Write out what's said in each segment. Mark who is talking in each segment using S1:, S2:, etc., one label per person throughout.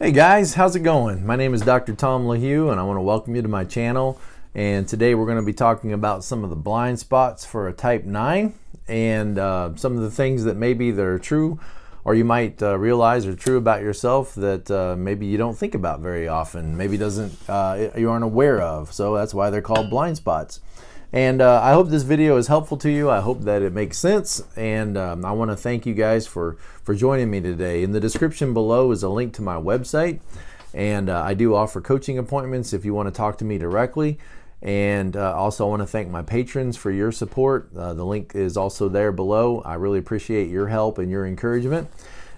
S1: Hey guys, how's it going? My name is Dr. Tom LaHue and I want to welcome you to my channel. And today we're going to be talking about some of the blind spots for a type 9 and uh, some of the things that maybe that are true or you might uh, realize are true about yourself that uh, maybe you don't think about very often, maybe doesn't uh, you aren't aware of. So that's why they're called blind spots. And uh, I hope this video is helpful to you. I hope that it makes sense. And um, I want to thank you guys for, for joining me today. In the description below is a link to my website. And uh, I do offer coaching appointments if you want to talk to me directly. And uh, also, I want to thank my patrons for your support. Uh, the link is also there below. I really appreciate your help and your encouragement.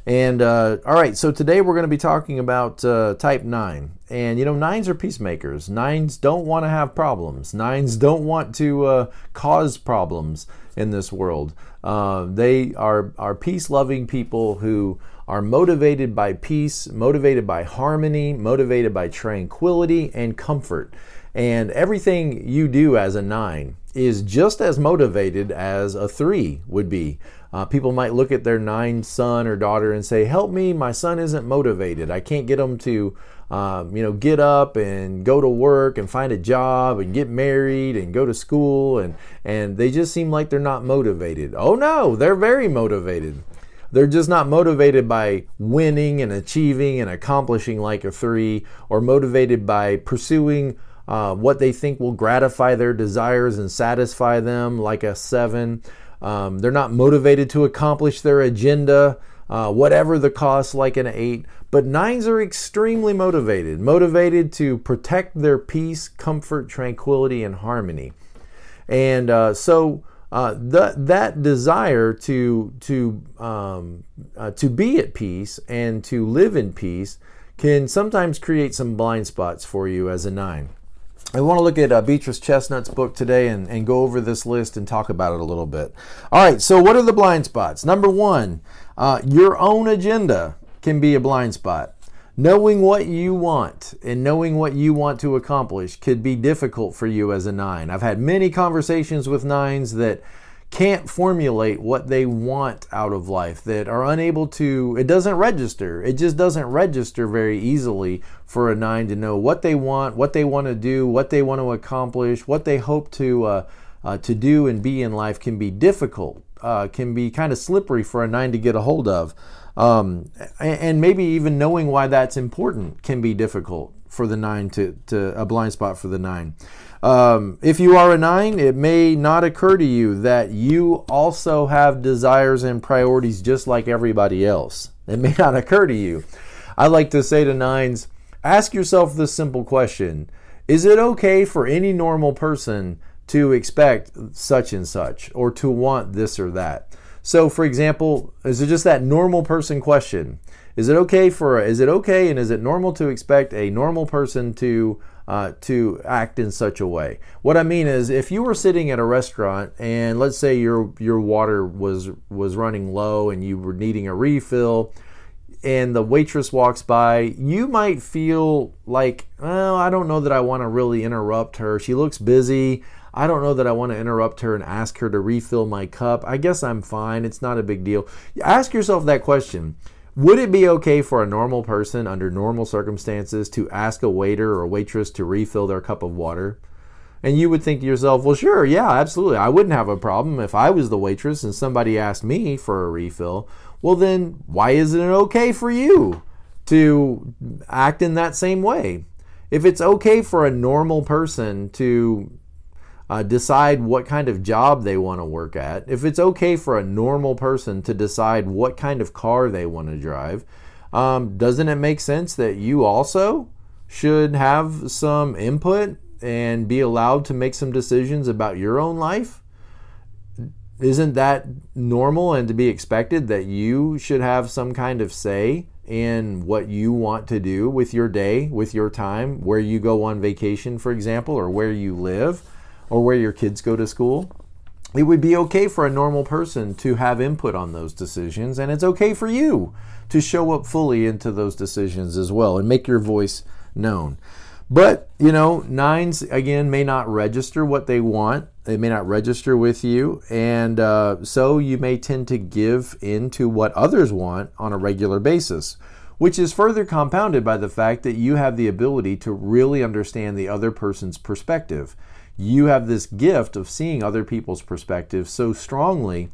S1: And uh, all right, so today we're going to be talking about uh, type 9. And you know, nines are peacemakers. Nines don't want to have problems, nines don't want to uh, cause problems in this world. Uh, they are, are peace loving people who are motivated by peace, motivated by harmony, motivated by tranquility and comfort. And everything you do as a nine is just as motivated as a three would be. Uh, people might look at their nine son or daughter and say, "Help me, my son isn't motivated. I can't get him to, um, you know, get up and go to work and find a job and get married and go to school, and and they just seem like they're not motivated." Oh no, they're very motivated. They're just not motivated by winning and achieving and accomplishing like a three, or motivated by pursuing uh, what they think will gratify their desires and satisfy them, like a seven. Um, they're not motivated to accomplish their agenda, uh, whatever the cost, like an eight. But nines are extremely motivated, motivated to protect their peace, comfort, tranquility, and harmony. And uh, so uh, the, that desire to to um, uh, to be at peace and to live in peace can sometimes create some blind spots for you as a nine. I want to look at uh, Beatrice Chestnut's book today and, and go over this list and talk about it a little bit. All right, so what are the blind spots? Number one, uh, your own agenda can be a blind spot. Knowing what you want and knowing what you want to accomplish could be difficult for you as a nine. I've had many conversations with nines that can't formulate what they want out of life, that are unable to, it doesn't register. It just doesn't register very easily for a nine to know what they want, what they want to do, what they want to accomplish, what they hope to, uh, uh, to do and be in life can be difficult, uh, can be kind of slippery for a nine to get a hold of. Um, and maybe even knowing why that's important can be difficult for the nine to, to a blind spot for the nine. Um, if you are a nine, it may not occur to you that you also have desires and priorities just like everybody else. It may not occur to you. I like to say to nines, ask yourself this simple question Is it okay for any normal person to expect such and such or to want this or that? So, for example, is it just that normal person question? Is it okay for is it okay and is it normal to expect a normal person to uh, to act in such a way. What I mean is, if you were sitting at a restaurant and let's say your your water was was running low and you were needing a refill, and the waitress walks by, you might feel like, well, I don't know that I want to really interrupt her. She looks busy. I don't know that I want to interrupt her and ask her to refill my cup. I guess I'm fine. It's not a big deal. Ask yourself that question. Would it be okay for a normal person under normal circumstances to ask a waiter or waitress to refill their cup of water? And you would think to yourself, well, sure, yeah, absolutely. I wouldn't have a problem if I was the waitress and somebody asked me for a refill. Well, then why isn't it okay for you to act in that same way? If it's okay for a normal person to uh, decide what kind of job they want to work at, if it's okay for a normal person to decide what kind of car they want to drive, um, doesn't it make sense that you also should have some input and be allowed to make some decisions about your own life? Isn't that normal and to be expected that you should have some kind of say in what you want to do with your day, with your time, where you go on vacation, for example, or where you live? Or where your kids go to school, it would be okay for a normal person to have input on those decisions, and it's okay for you to show up fully into those decisions as well and make your voice known. But, you know, nines, again, may not register what they want. They may not register with you. And uh, so you may tend to give in to what others want on a regular basis, which is further compounded by the fact that you have the ability to really understand the other person's perspective. You have this gift of seeing other people's perspectives so strongly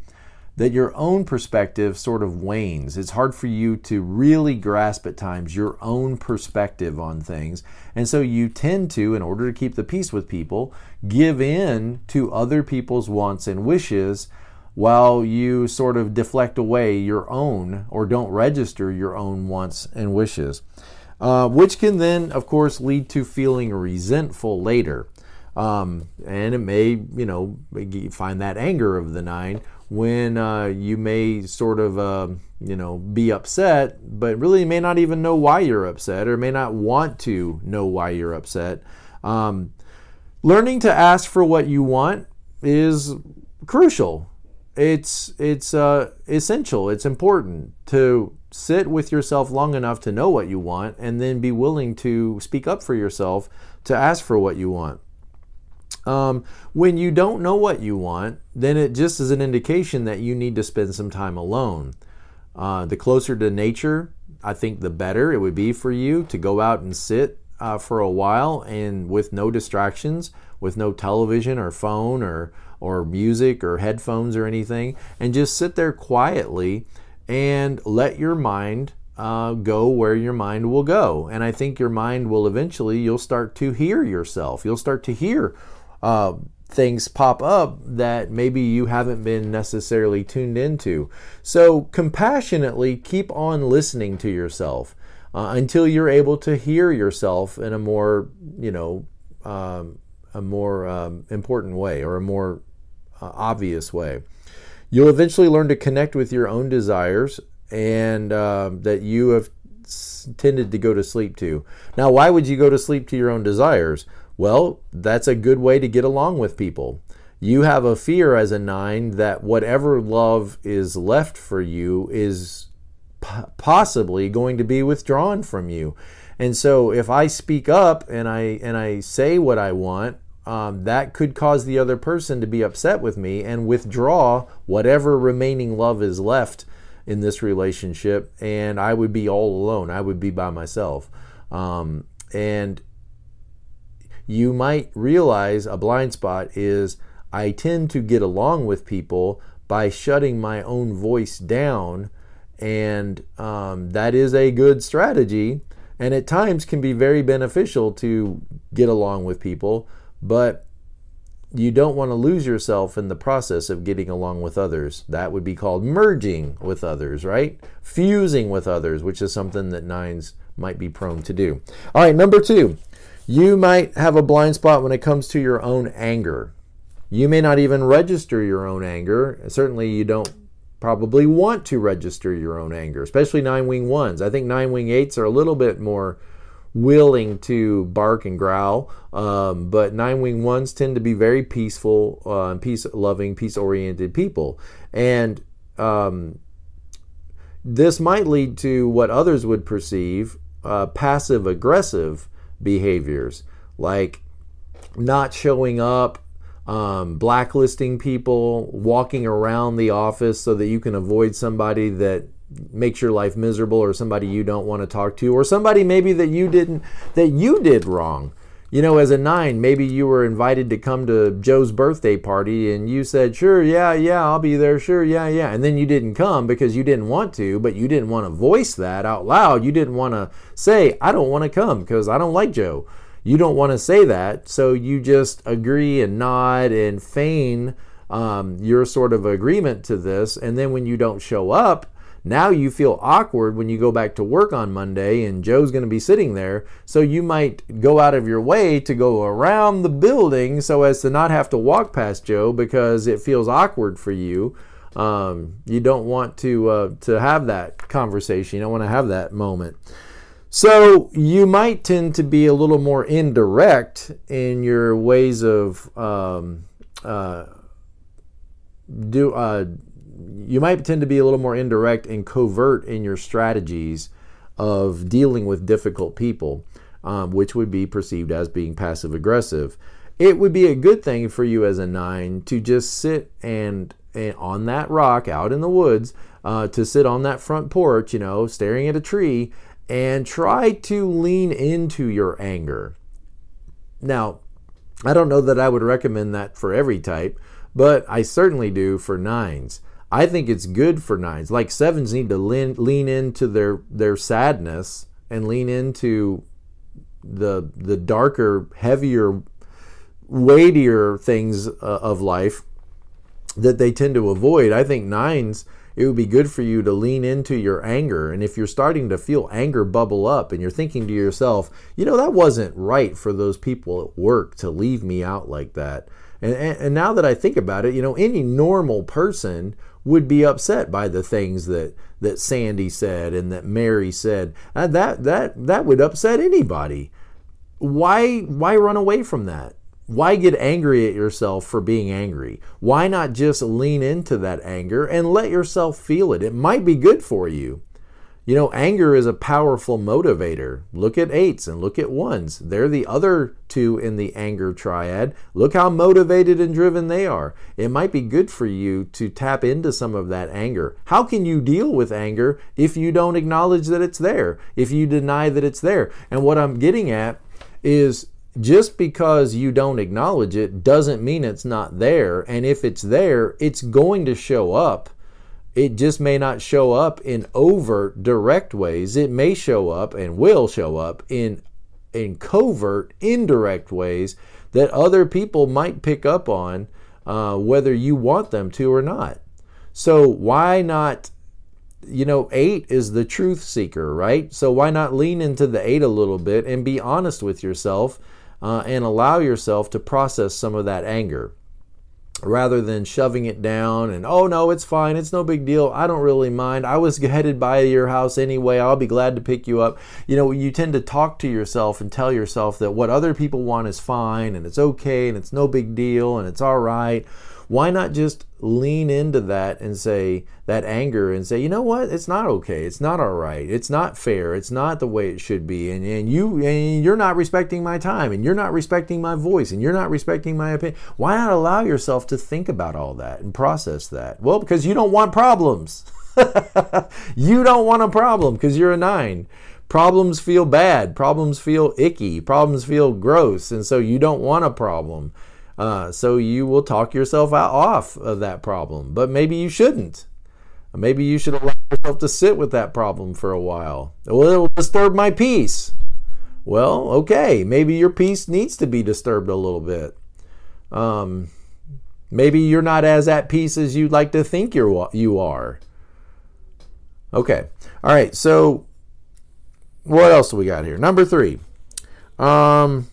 S1: that your own perspective sort of wanes. It's hard for you to really grasp at times your own perspective on things. And so you tend to, in order to keep the peace with people, give in to other people's wants and wishes while you sort of deflect away your own or don't register your own wants and wishes. Uh, which can then, of course, lead to feeling resentful later. Um, and it may, you know, find that anger of the nine when uh, you may sort of, uh, you know, be upset, but really may not even know why you're upset or may not want to know why you're upset. Um, learning to ask for what you want is crucial. It's it's uh, essential. It's important to sit with yourself long enough to know what you want, and then be willing to speak up for yourself to ask for what you want. Um, when you don't know what you want, then it just is an indication that you need to spend some time alone. Uh, the closer to nature, I think the better it would be for you to go out and sit uh, for a while and with no distractions, with no television or phone or or music or headphones or anything, and just sit there quietly and let your mind uh, go where your mind will go. And I think your mind will eventually, you'll start to hear yourself. You'll start to hear uh, things pop up that maybe you haven't been necessarily tuned into. So, compassionately keep on listening to yourself uh, until you're able to hear yourself in a more, you know, um, a more um, important way or a more uh, obvious way. You'll eventually learn to connect with your own desires and uh, that you have tended to go to sleep to. Now, why would you go to sleep to your own desires? Well, that's a good way to get along with people. You have a fear as a nine that whatever love is left for you is possibly going to be withdrawn from you. And so if I speak up and I and I say what I want, um, that could cause the other person to be upset with me and withdraw whatever remaining love is left in this relationship, and I would be all alone. I would be by myself. Um, and you might realize a blind spot is I tend to get along with people by shutting my own voice down, and um, that is a good strategy. And at times can be very beneficial to get along with people, but you don't want to lose yourself in the process of getting along with others. That would be called merging with others, right? Fusing with others, which is something that nines might be prone to do. All right, number two, you might have a blind spot when it comes to your own anger. You may not even register your own anger. Certainly, you don't probably want to register your own anger, especially nine wing ones. I think nine wing eights are a little bit more willing to bark and growl, um, but nine wing ones tend to be very peaceful, uh, peace loving, peace oriented people. And um, this might lead to what others would perceive uh, passive aggressive behaviors like not showing up, um, blacklisting people, walking around the office so that you can avoid somebody that makes your life miserable or somebody you don't want to talk to or somebody maybe that you didn't that you did wrong you know, as a nine, maybe you were invited to come to Joe's birthday party and you said, sure, yeah, yeah, I'll be there, sure, yeah, yeah. And then you didn't come because you didn't want to, but you didn't want to voice that out loud. You didn't want to say, I don't want to come because I don't like Joe. You don't want to say that. So you just agree and nod and feign um, your sort of agreement to this. And then when you don't show up, now you feel awkward when you go back to work on Monday and Joe's going to be sitting there. So you might go out of your way to go around the building so as to not have to walk past Joe because it feels awkward for you. Um, you don't want to uh, to have that conversation. You don't want to have that moment. So you might tend to be a little more indirect in your ways of um, uh, do uh, you might tend to be a little more indirect and covert in your strategies of dealing with difficult people, um, which would be perceived as being passive aggressive. It would be a good thing for you as a nine to just sit and, and on that rock out in the woods, uh, to sit on that front porch, you know, staring at a tree and try to lean into your anger. Now, I don't know that I would recommend that for every type, but I certainly do for nines. I think it's good for nines. Like sevens need to lean, lean into their their sadness and lean into the the darker, heavier, weightier things uh, of life that they tend to avoid. I think nines it would be good for you to lean into your anger. And if you're starting to feel anger bubble up and you're thinking to yourself, you know, that wasn't right for those people at work to leave me out like that. And, and, and now that I think about it, you know, any normal person would be upset by the things that, that Sandy said and that Mary said. Uh, that, that, that would upset anybody. Why, why run away from that? Why get angry at yourself for being angry? Why not just lean into that anger and let yourself feel it? It might be good for you. You know, anger is a powerful motivator. Look at eights and look at ones. They're the other two in the anger triad. Look how motivated and driven they are. It might be good for you to tap into some of that anger. How can you deal with anger if you don't acknowledge that it's there, if you deny that it's there? And what I'm getting at is just because you don't acknowledge it doesn't mean it's not there. And if it's there, it's going to show up. It just may not show up in overt, direct ways. It may show up and will show up in, in covert, indirect ways that other people might pick up on, uh, whether you want them to or not. So, why not you know, eight is the truth seeker, right? So why not lean into the eight a little bit and be honest with yourself uh, and allow yourself to process some of that anger rather than shoving it down and oh no it's fine it's no big deal i don't really mind i was headed by your house anyway i'll be glad to pick you up. You know you tend to talk to yourself and tell yourself that what other people want is fine and it's okay and it's no big deal and it's all right why not just lean into that and say that anger and say, you know what, it's not okay, it's not all right, it's not fair, it's not the way it should be, and, and you and you're not respecting my time, and you're not respecting my voice, and you're not respecting my opinion. Why not allow yourself to think about all that and process that? Well, because you don't want problems. you don't want a problem because you're a nine. Problems feel bad. Problems feel icky. Problems feel gross and so you don't want a problem uh, so you will talk yourself out off of that problem. But maybe you shouldn't. Maybe you should allow yourself to sit with that problem for a while. Well, it will disturb my peace. Well, okay, maybe your peace needs to be disturbed a little bit. Um, maybe you're not as at peace as you'd like to think you're you are. Okay, all right. So, what else do we got here? Number three. Um,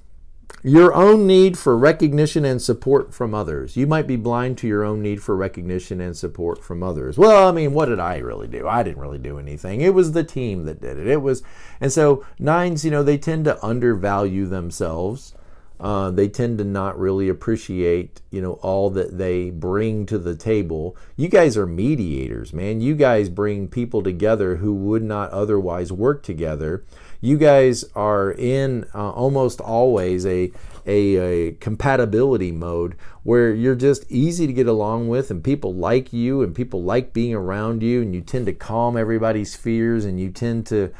S1: your own need for recognition and support from others. You might be blind to your own need for recognition and support from others. Well, I mean, what did I really do? I didn't really do anything. It was the team that did it. It was, and so nines, you know, they tend to undervalue themselves. Uh, they tend to not really appreciate, you know, all that they bring to the table. You guys are mediators, man. You guys bring people together who would not otherwise work together you guys are in uh, almost always a, a, a, compatibility mode where you're just easy to get along with and people like you and people like being around you and you tend to calm everybody's fears and you tend to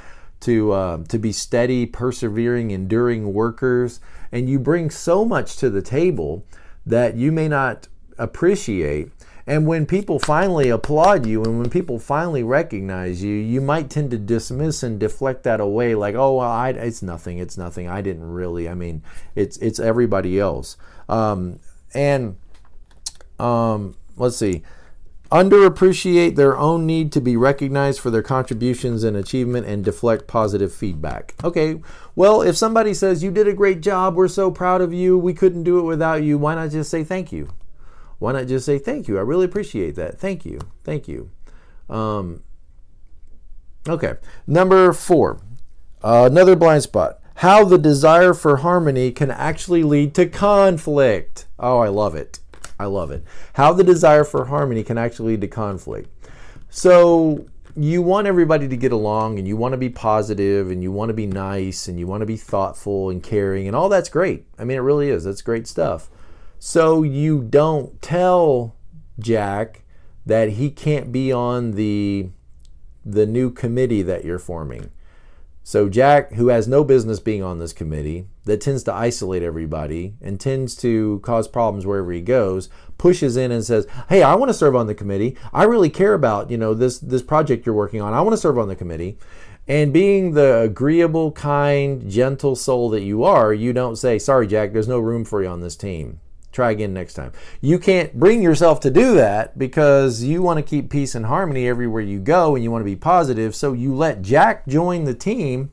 S1: to uh, to be steady persevering enduring workers and you bring so much to the table that you may not appreciate and when people finally applaud you and when people finally recognize you, you might tend to dismiss and deflect that away like, oh, well, I, it's nothing, it's nothing. I didn't really. I mean, it's, it's everybody else. Um, and um, let's see underappreciate their own need to be recognized for their contributions and achievement and deflect positive feedback. Okay, well, if somebody says, You did a great job, we're so proud of you, we couldn't do it without you, why not just say thank you? why not just say thank you? I really appreciate that. Thank you. Thank you. Um, okay. Number four, uh, another blind spot. How the desire for harmony can actually lead to conflict. Oh, I love it. I love it. How the desire for harmony can actually lead to conflict. So, you want everybody to get along and you want to be positive and you want to be nice and you want to be thoughtful and caring and all that's great. I mean, it really is. That's great stuff. So you don't tell Jack that he can't be on the the new committee that you're forming. So Jack, who has no business being on this committee, that tends to isolate everybody and tends to cause problems wherever he goes, pushes in and says, "Hey, I want to serve on the committee. I really care about, you know, this this project you're working on. I want to serve on the committee." And being the agreeable, kind, gentle soul that you are, you don't say, "Sorry, Jack, there's no room for you on this team." Try again next time. You can't bring yourself to do that because you want to keep peace and harmony everywhere you go and you want to be positive. So you let Jack join the team.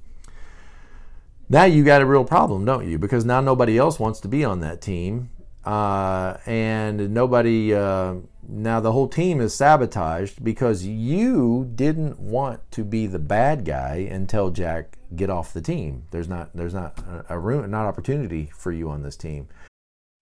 S1: Now you got a real problem, don't you? Because now nobody else wants to be on that team. Uh, and nobody, uh, now the whole team is sabotaged because you didn't want to be the bad guy and tell Jack, get off the team. There's not, there's not a room, not opportunity for you on this team.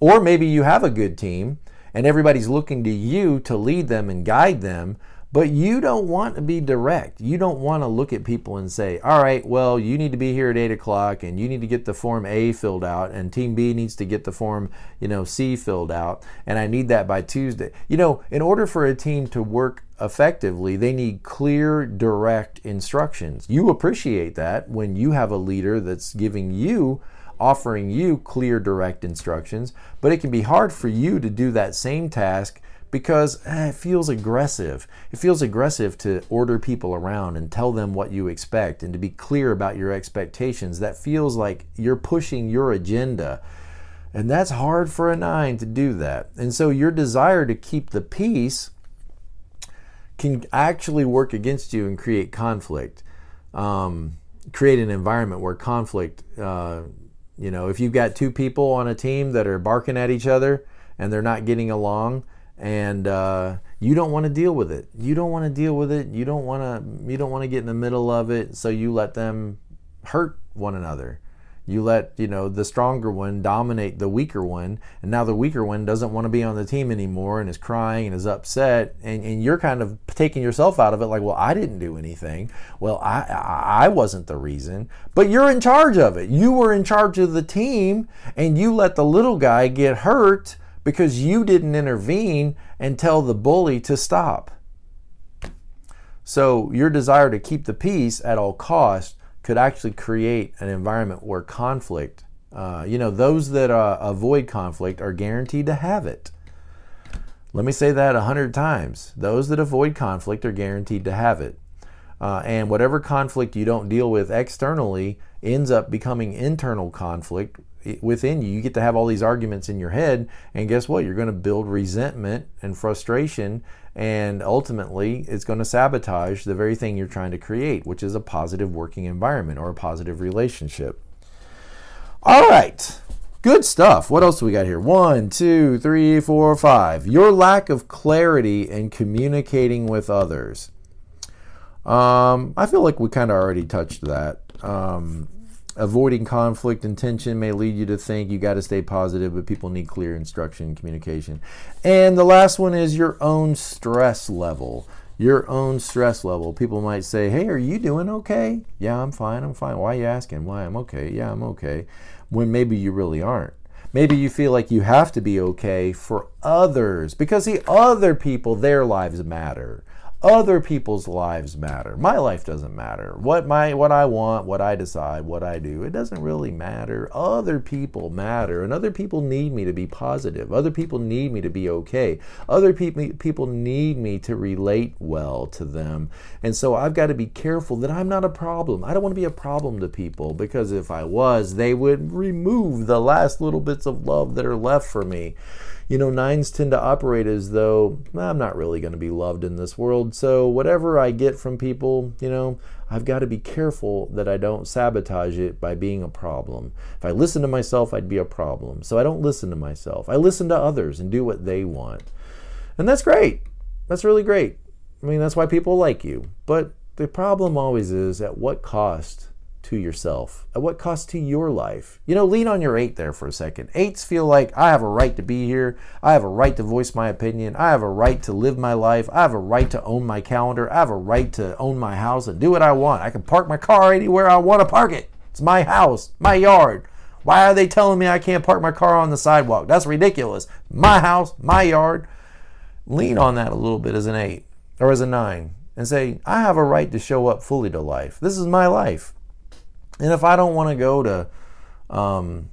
S1: Or maybe you have a good team and everybody's looking to you to lead them and guide them, but you don't want to be direct. You don't want to look at people and say, all right, well, you need to be here at 8 o'clock and you need to get the form A filled out and team B needs to get the form, you know, C filled out and I need that by Tuesday. You know, in order for a team to work effectively, they need clear, direct instructions. You appreciate that when you have a leader that's giving you offering you clear, direct instructions, but it can be hard for you to do that same task because eh, it feels aggressive. It feels aggressive to order people around and tell them what you expect and to be clear about your expectations. That feels like you're pushing your agenda. And that's hard for a nine to do that. And so your desire to keep the peace can actually work against you and create conflict. Um, create an environment where conflict uh, you know, if you've got two people on a team that are barking at each other and they're not getting along, and uh, you don't want to deal with it. You don't want to deal with it. You don't want to. You don't want to get in the middle of it. So you let them hurt one another you let you know the stronger one dominate the weaker one and now the weaker one doesn't want to be on the team anymore and is crying and is upset and, and you're kind of taking yourself out of it like well i didn't do anything. Well i i wasn't the reason. But you're in charge of it. You were in charge of the team and you let the little guy get hurt because you didn't intervene and tell the bully to stop. So your desire to keep the peace at all costs could actually create an environment where conflict, uh, you know, those that uh, avoid conflict are guaranteed to have it. Let me say that a hundred times. Those that avoid conflict are guaranteed to have it. Uh, and whatever conflict you don't deal with externally ends up becoming internal conflict within you. You get to have all these arguments in your head, and guess what? You're going to build resentment and frustration, and ultimately, it's going to sabotage the very thing you're trying to create, which is a positive working environment or a positive relationship. All right. Good stuff. What else do we got here? One, two, three, four, five. Your lack of clarity in communicating with others. Um, I feel like we kind of already touched that. Um, avoiding conflict and tension may lead you to think you got to stay positive, but people need clear instruction and communication. And the last one is your own stress level. Your own stress level. People might say, Hey, are you doing okay? Yeah, I'm fine. I'm fine. Why are you asking? Why I'm okay? Yeah, I'm okay. When maybe you really aren't. Maybe you feel like you have to be okay for others because the other people, their lives matter other people's lives matter. My life doesn't matter. What my what I want, what I decide, what I do, it doesn't really matter. Other people matter and other people need me to be positive. Other people need me to be okay. Other people people need me to relate well to them. And so I've got to be careful that I'm not a problem. I don't want to be a problem to people because if I was, they would remove the last little bits of love that are left for me you know, nines tend to operate as though I'm not really going to be loved in this world. So whatever I get from people, you know, I've got to be careful that I don't sabotage it by being a problem. If I listen to myself, I'd be a problem. So I don't listen to myself. I listen to others and do what they want. And that's great. That's really great. I mean, that's why people like you. But the problem always is at what cost to yourself? At what cost to your life? You know, lean on your eight there for a second. Eights feel like I have a right to be here. I have a right to voice my opinion. I have a right to live my life. I have a right to own my calendar. I have a right to own my house and do what I want. I can park my car anywhere I want to park it. It's my house, my yard. Why are they telling me I can't park my car on the sidewalk? That's ridiculous. My house, my yard. Lean on that a little bit as an eight or as a nine and say, I have a right to show up fully to life. This is my life. And if I don't want to go to, um,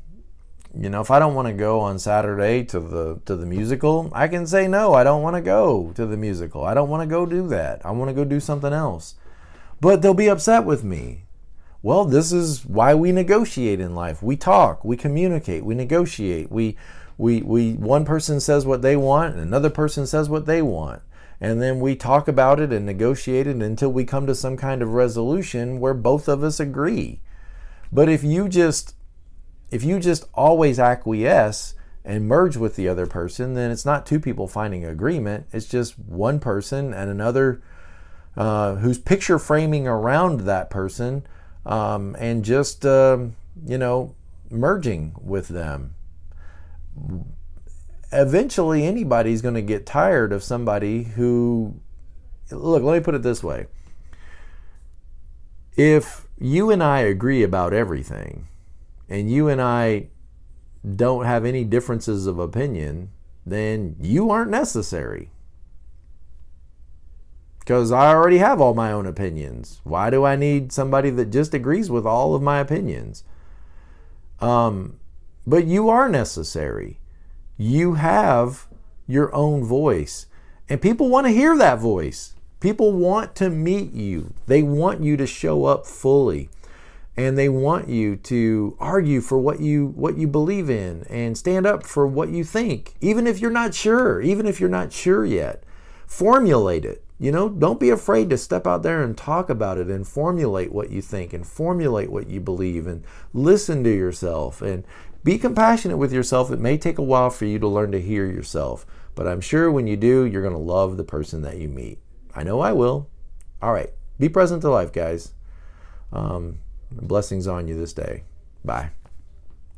S1: you know, if I don't want to go on Saturday to the to the musical, I can say no. I don't want to go to the musical. I don't want to go do that. I want to go do something else. But they'll be upset with me. Well, this is why we negotiate in life. We talk, we communicate, we negotiate. We we we one person says what they want and another person says what they want and then we talk about it and negotiate it until we come to some kind of resolution where both of us agree. But if you just if you just always acquiesce and merge with the other person, then it's not two people finding agreement. It's just one person and another uh, who's picture framing around that person um, and just um, you know merging with them eventually anybody's going to get tired of somebody who look let me put it this way if you and i agree about everything and you and i don't have any differences of opinion then you aren't necessary because i already have all my own opinions why do i need somebody that just agrees with all of my opinions um, but you are necessary you have your own voice. And people want to hear that voice. People want to meet you. They want you to show up fully. And they want you to argue for what you what you believe in and stand up for what you think, even if you're not sure, even if you're not sure yet. Formulate it. You know, don't be afraid to step out there and talk about it and formulate what you think and formulate what you believe and listen to yourself and be compassionate with yourself. It may take a while for you to learn to hear yourself, but I'm sure when you do, you're going to love the person that you meet. I know I will. All right. Be present to life, guys. Um, blessings on you this day. Bye.